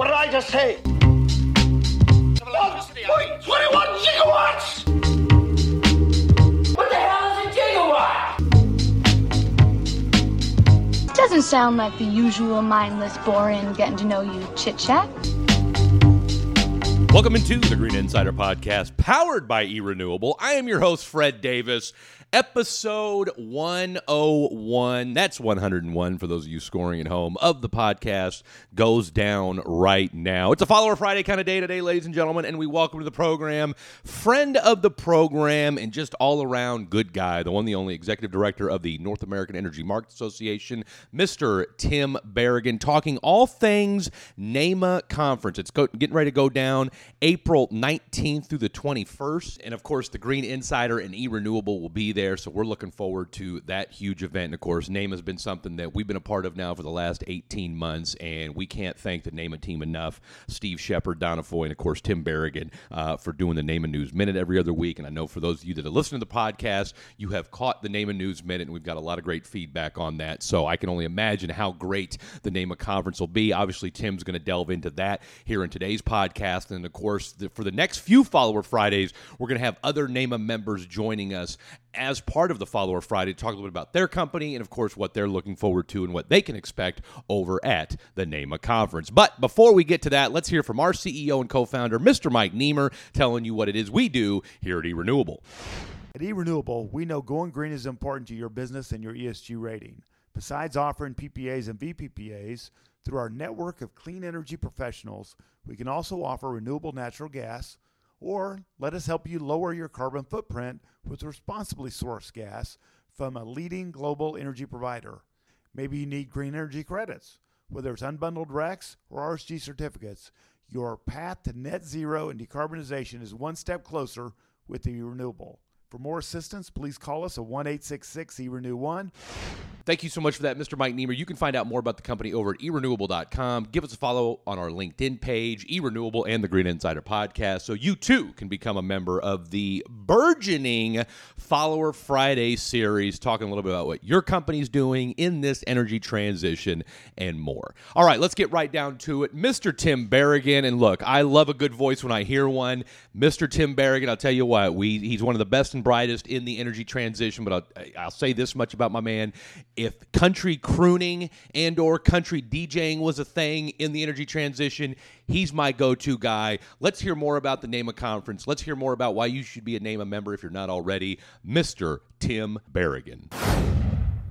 What did I just say? 1.21 gigawatts! What the hell is a gigawatt? Doesn't sound like the usual mindless, boring, getting to know you chit chat. Welcome into the Green Insider Podcast, powered by eRenewable. I am your host, Fred Davis. Episode 101, that's 101 for those of you scoring at home, of the podcast goes down right now. It's a Follower Friday kind of day today, ladies and gentlemen, and we welcome to the program, friend of the program, and just all around good guy, the one, the only executive director of the North American Energy Market Association, Mr. Tim Berrigan, talking all things NAEMA Conference. It's getting ready to go down April 19th through the 21st, and of course, the Green Insider and E Renewable will be there there. So we're looking forward to that huge event. And of course, NAEMA has been something that we've been a part of now for the last 18 months, and we can't thank the NAEMA team enough. Steve Shepard, Donna Foy, and of course Tim Berrigan uh, for doing the NAEMA News Minute every other week. And I know for those of you that are listening to the podcast, you have caught the NAEMA News Minute, and we've got a lot of great feedback on that. So I can only imagine how great the NAEMA conference will be. Obviously, Tim's going to delve into that here in today's podcast, and of course, the, for the next few Follower Fridays, we're going to have other NAEMA members joining us as part of the Follower Friday talk a little bit about their company and, of course, what they're looking forward to and what they can expect over at the NAEMA conference. But before we get to that, let's hear from our CEO and co founder, Mr. Mike Niemer, telling you what it is we do here at eRenewable. At eRenewable, we know going green is important to your business and your ESG rating. Besides offering PPAs and VPPAs, through our network of clean energy professionals, we can also offer renewable natural gas or let us help you lower your carbon footprint with responsibly sourced gas from a leading global energy provider. Maybe you need green energy credits, whether it's unbundled RECs or RSG certificates. Your path to net zero and decarbonization is one step closer with the renewable. For more assistance, please call us at 1 866 eRenew 1 Thank you so much for that, Mr. Mike Niemer. You can find out more about the company over at erenewable.com. Give us a follow on our LinkedIn page, eRenewable, and the Green Insider podcast, so you too can become a member of the burgeoning Follower Friday series, talking a little bit about what your company's doing in this energy transition and more. All right, let's get right down to it. Mr. Tim Berrigan, and look, I love a good voice when I hear one. Mr. Tim Berrigan, I'll tell you what, we he's one of the best and brightest in the energy transition, but I'll, I'll say this much about my man if country crooning and or country DJing was a thing in the energy transition, he's my go-to guy. Let's hear more about the NAEMA conference. Let's hear more about why you should be a NAEMA member if you're not already. Mr. Tim Berrigan.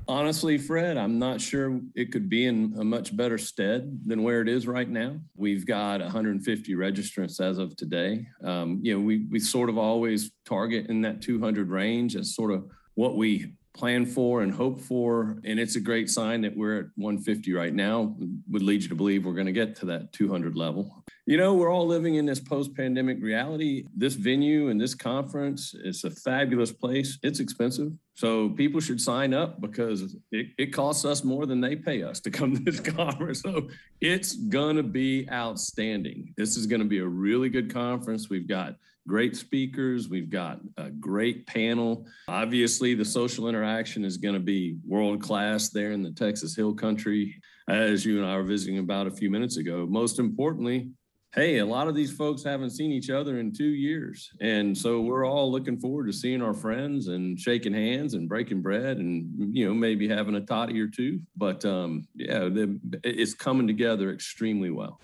Honestly, Fred, I'm not sure it could be in a much better stead than where it is right now. We've got 150 registrants as of today. Um, you know, we we sort of always target in that 200 range as sort of what we plan for and hope for. And it's a great sign that we're at 150 right now. Would lead you to believe we're going to get to that 200 level. You know, we're all living in this post pandemic reality. This venue and this conference, it's a fabulous place. It's expensive. So people should sign up because it, it costs us more than they pay us to come to this conference. So it's going to be outstanding. This is going to be a really good conference. We've got great speakers. We've got a great panel. Obviously, the social interaction is going to be world class there in the Texas Hill Country, as you and I were visiting about a few minutes ago. Most importantly, hey, a lot of these folks haven't seen each other in two years. And so we're all looking forward to seeing our friends and shaking hands and breaking bread and, you know, maybe having a toddy or two. But um, yeah, it's coming together extremely well.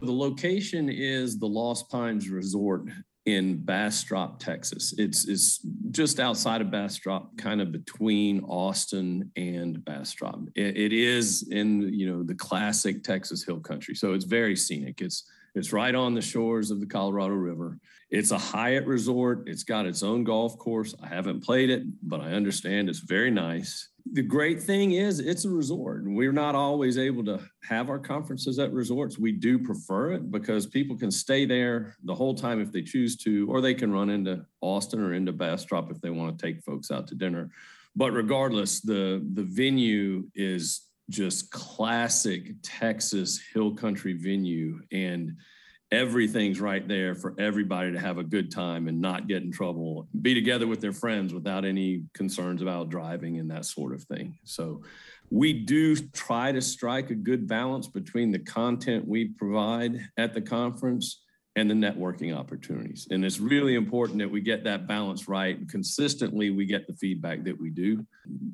The location is the Lost Pines Resort in Bastrop, Texas. It's, it's just outside of Bastrop, kind of between Austin and Bastrop. It, it is in you know the classic Texas hill country, so it's very scenic. It's it's right on the shores of the Colorado River. It's a Hyatt resort. It's got its own golf course. I haven't played it, but I understand it's very nice the great thing is it's a resort and we're not always able to have our conferences at resorts we do prefer it because people can stay there the whole time if they choose to or they can run into austin or into bastrop if they want to take folks out to dinner but regardless the the venue is just classic texas hill country venue and everything's right there for everybody to have a good time and not get in trouble, be together with their friends without any concerns about driving and that sort of thing. So we do try to strike a good balance between the content we provide at the conference and the networking opportunities. And it's really important that we get that balance right. Consistently, we get the feedback that we do.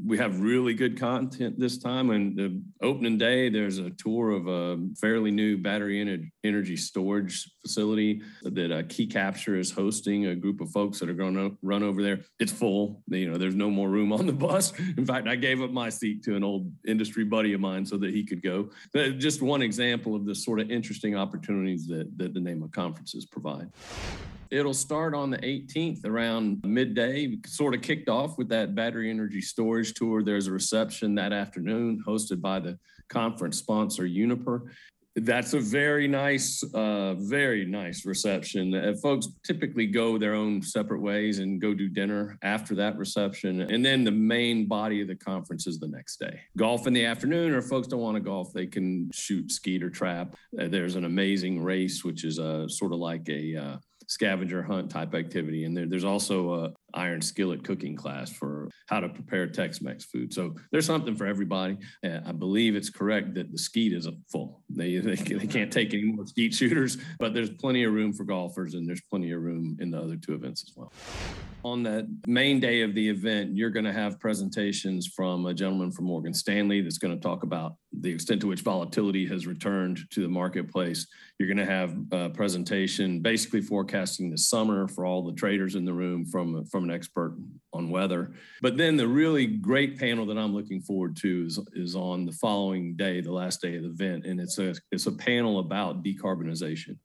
We have really good content this time. And the opening day, there's a tour of a fairly new battery energy storage facility that uh, Key Capture is hosting a group of folks that are going to run over there. It's full. You know, there's no more room on the bus. In fact, I gave up my seat to an old industry buddy of mine so that he could go. But just one example of the sort of interesting opportunities that, that the name of conference conferences provide. It'll start on the 18th around midday, sort of kicked off with that battery energy storage tour. There's a reception that afternoon hosted by the conference sponsor, Uniper. That's a very nice, uh, very nice reception. Uh, folks typically go their own separate ways and go do dinner after that reception. And then the main body of the conference is the next day. Golf in the afternoon, or folks don't want to golf, they can shoot, skeet, or trap. Uh, there's an amazing race, which is uh, sort of like a uh, scavenger hunt type activity. And there, there's also a iron skillet cooking class for how to prepare Tex-Mex food. So there's something for everybody. I believe it's correct that the skeet isn't full. They, they, they can't take any more skeet shooters, but there's plenty of room for golfers and there's plenty of room in the other two events as well. On that main day of the event, you're going to have presentations from a gentleman from Morgan Stanley that's going to talk about the extent to which volatility has returned to the marketplace. You're going to have a presentation basically forecasting the summer for all the traders in the room from from, from an expert on weather. But then the really great panel that I'm looking forward to is, is on the following day, the last day of the event. And it's a, it's a panel about decarbonization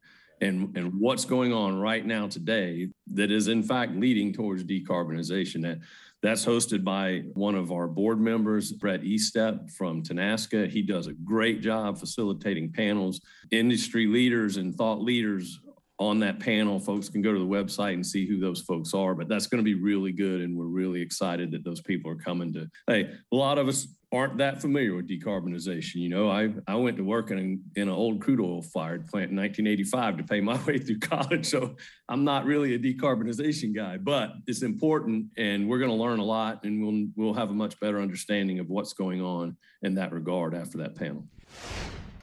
and, and what's going on right now today that is in fact leading towards decarbonization. That that's hosted by one of our board members, Brett Estep from Tenaska. He does a great job facilitating panels. Industry leaders and thought leaders on that panel. Folks can go to the website and see who those folks are, but that's going to be really good. And we're really excited that those people are coming to, hey, a lot of us aren't that familiar with decarbonization. You know, I, I went to work in, in an old crude oil fired plant in 1985 to pay my way through college. So I'm not really a decarbonization guy, but it's important and we're going to learn a lot and we'll, we'll have a much better understanding of what's going on in that regard after that panel.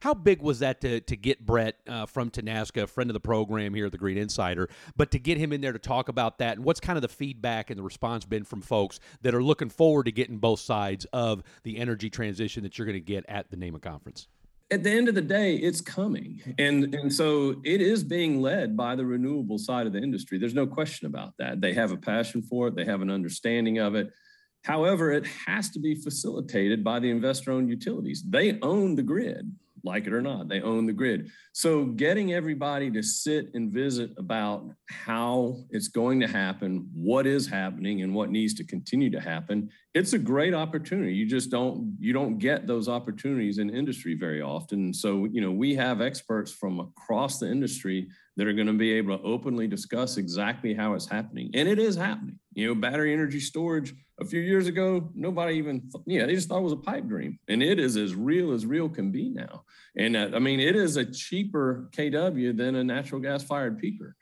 How big was that to, to get Brett uh, from Tenaska, a friend of the program here at the Green Insider, but to get him in there to talk about that? And what's kind of the feedback and the response been from folks that are looking forward to getting both sides of the energy transition that you're going to get at the NAEMA conference? At the end of the day, it's coming. And, and so it is being led by the renewable side of the industry. There's no question about that. They have a passion for it, they have an understanding of it. However, it has to be facilitated by the investor owned utilities. They own the grid like it or not. They own the grid. So getting everybody to sit and visit about how it's going to happen, what is happening and what needs to continue to happen, it's a great opportunity. You just don't you don't get those opportunities in industry very often. So, you know, we have experts from across the industry that are going to be able to openly discuss exactly how it's happening. And it is happening. You know, battery energy storage a few years ago, nobody even, yeah, they just thought it was a pipe dream. And it is as real as real can be now. And uh, I mean, it is a cheaper KW than a natural gas fired peaker.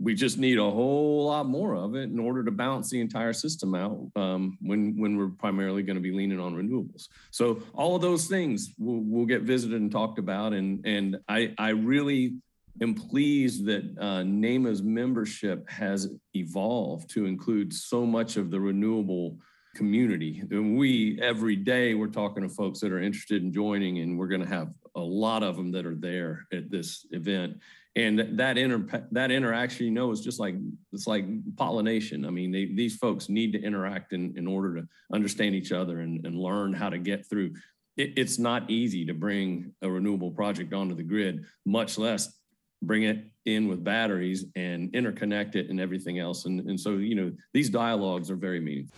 We just need a whole lot more of it in order to balance the entire system out um, when when we're primarily going to be leaning on renewables. So all of those things will, will get visited and talked about. And and I I really am pleased that uh, NAEMA's membership has evolved to include so much of the renewable community. And we, every day, we're talking to folks that are interested in joining, and we're going to have a lot of them that are there at this event. And that inter that interaction, you know, is just like it's like pollination. I mean, they, these folks need to interact in, in order to understand each other and, and learn how to get through. It, it's not easy to bring a renewable project onto the grid, much less bring it in with batteries and interconnect it and everything else. And, and so, you know, these dialogues are very meaningful.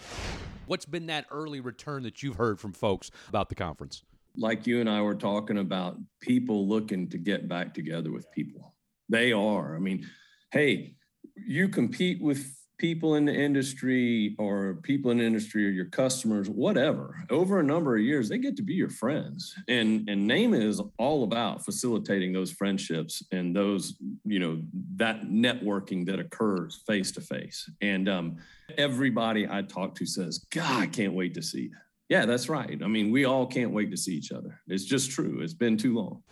What's been that early return that you've heard from folks about the conference? Like you and I were talking about people looking to get back together with people. They are. I mean, hey, you compete with people in the industry or people in the industry or your customers, whatever, over a number of years, they get to be your friends. And and NAEMA is all about facilitating those friendships and those, you know, that networking that occurs face to face. And um, everybody I talk to says, God, I can't wait to see you. Yeah, that's right. I mean, we all can't wait to see each other. It's just true. It's been too long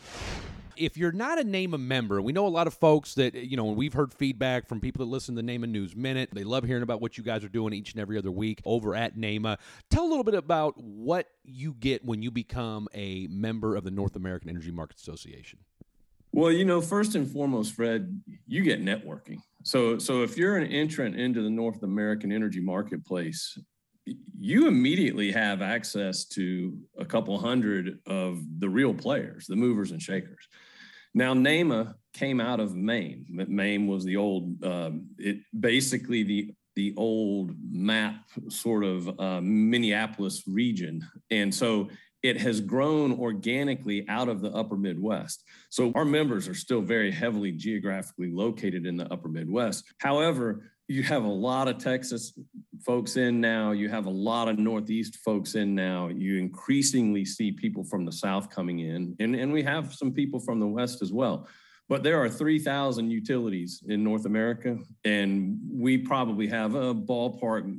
if you're not a NAEMA member, we know a lot of folks that, you know, we've heard feedback from people that listen to NAEMA News Minute. They love hearing about what you guys are doing each and every other week over at NAEMA. Tell a little bit about what you get when you become a member of the North American Energy Market Association. Well, you know, first and foremost, Fred, you get networking. So, so if you're an entrant into the North American energy marketplace, you immediately have access to a couple hundred of the real players, the movers and shakers. Now, NAEMA came out of MAME. MAME was the old, um, it basically the the old MAPP sort of uh, Minneapolis region, and so it has grown organically out of the upper Midwest. So our members are still very heavily geographically located in the upper Midwest. However, you have a lot of Texas folks in now. You have a lot of Northeast folks in now. You increasingly see people from the South coming in, and, and we have some people from the West as well. But there are 3,000 utilities in North America, and we probably have a ballpark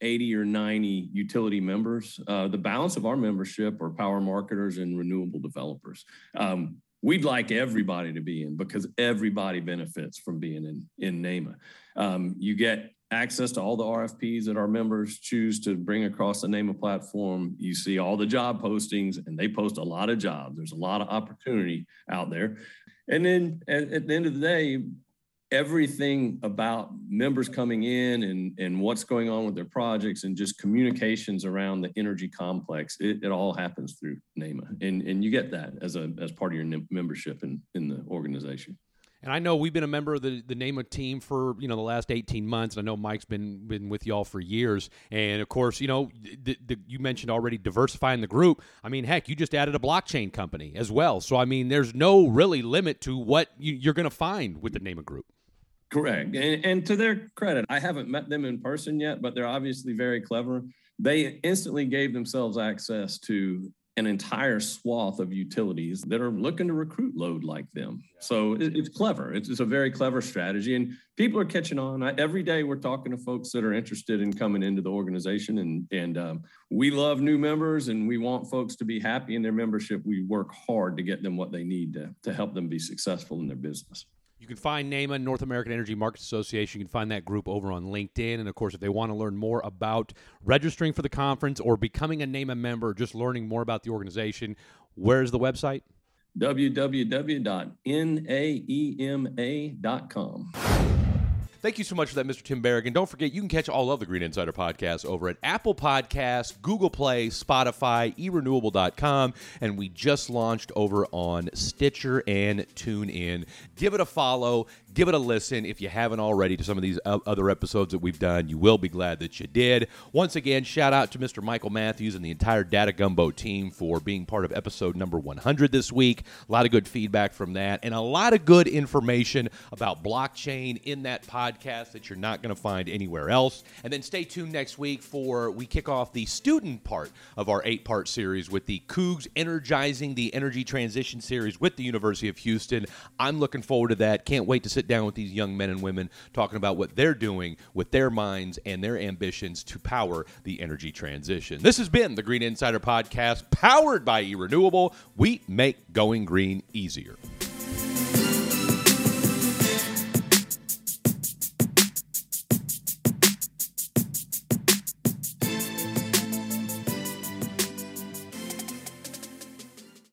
80 or 90 utility members. Uh, the balance of our membership are power marketers and renewable developers. Um, we'd like everybody to be in because everybody benefits from being in, in NAEMA. Um, you get access to all the RFPs that our members choose to bring across the NAEMA platform. You see all the job postings, and they post a lot of jobs. There's a lot of opportunity out there. And then at, at the end of the day, everything about members coming in and, and what's going on with their projects and just communications around the energy complex, it, it all happens through NAEMA And, and you get that as a as part of your membership in, in the organization. And I know we've been a member of the, the NAEMA team for you know the last eighteen months. And I know Mike's been been with y'all for years, and of course, you know the, the, you mentioned already diversifying the group. I mean, heck, you just added a blockchain company as well. So I mean, there's no really limit to what you, are going to find with the NAEMA group. Correct, and, and to their credit, I haven't met them in person yet, but they're obviously very clever. They instantly gave themselves access to an entire swath of utilities that are looking to recruit load like them. So it, it's clever. It's, it's, a very clever strategy, and people are catching on. I, every day we're talking to folks that are interested in coming into the organization, and and um, we love new members, and we want folks to be happy in their membership. We work hard to get them what they need to to help them be successful in their business. You can find NAEMA, North American Energy Markets Association. You can find that group over on LinkedIn. And of course, if they want to learn more about registering for the conference or becoming a NAEMA member, just learning more about the organization, where's the website? www.naema.com. Thank you so much for that, Mr. Tim Berrigan. Don't forget, you can catch all of the Green Insider podcasts over at Apple Podcasts, Google Play, Spotify, erenewable.com, and we just launched over on Stitcher and TuneIn. Give it a follow, give it a listen if you haven't already to some of these other episodes that we've done. You will be glad that you did. Once again, shout out to Mr. Michael Matthews and the entire Data Gumbo team for being part of episode number 100 this week. A lot of good feedback from that, and a lot of good information about blockchain in that podcast that you're not going to find anywhere else. And then stay tuned next week for we kick off the student part of our eight part series with the Cougs Energizing the Energy Transition series with the University of Houston. I'm looking forward to that. Can't wait to sit down with these young men and women talking about what they're doing with their minds and their ambitions to power the energy transition. This has been the Green Insider Podcast, powered by eRenewable. We make going green easier.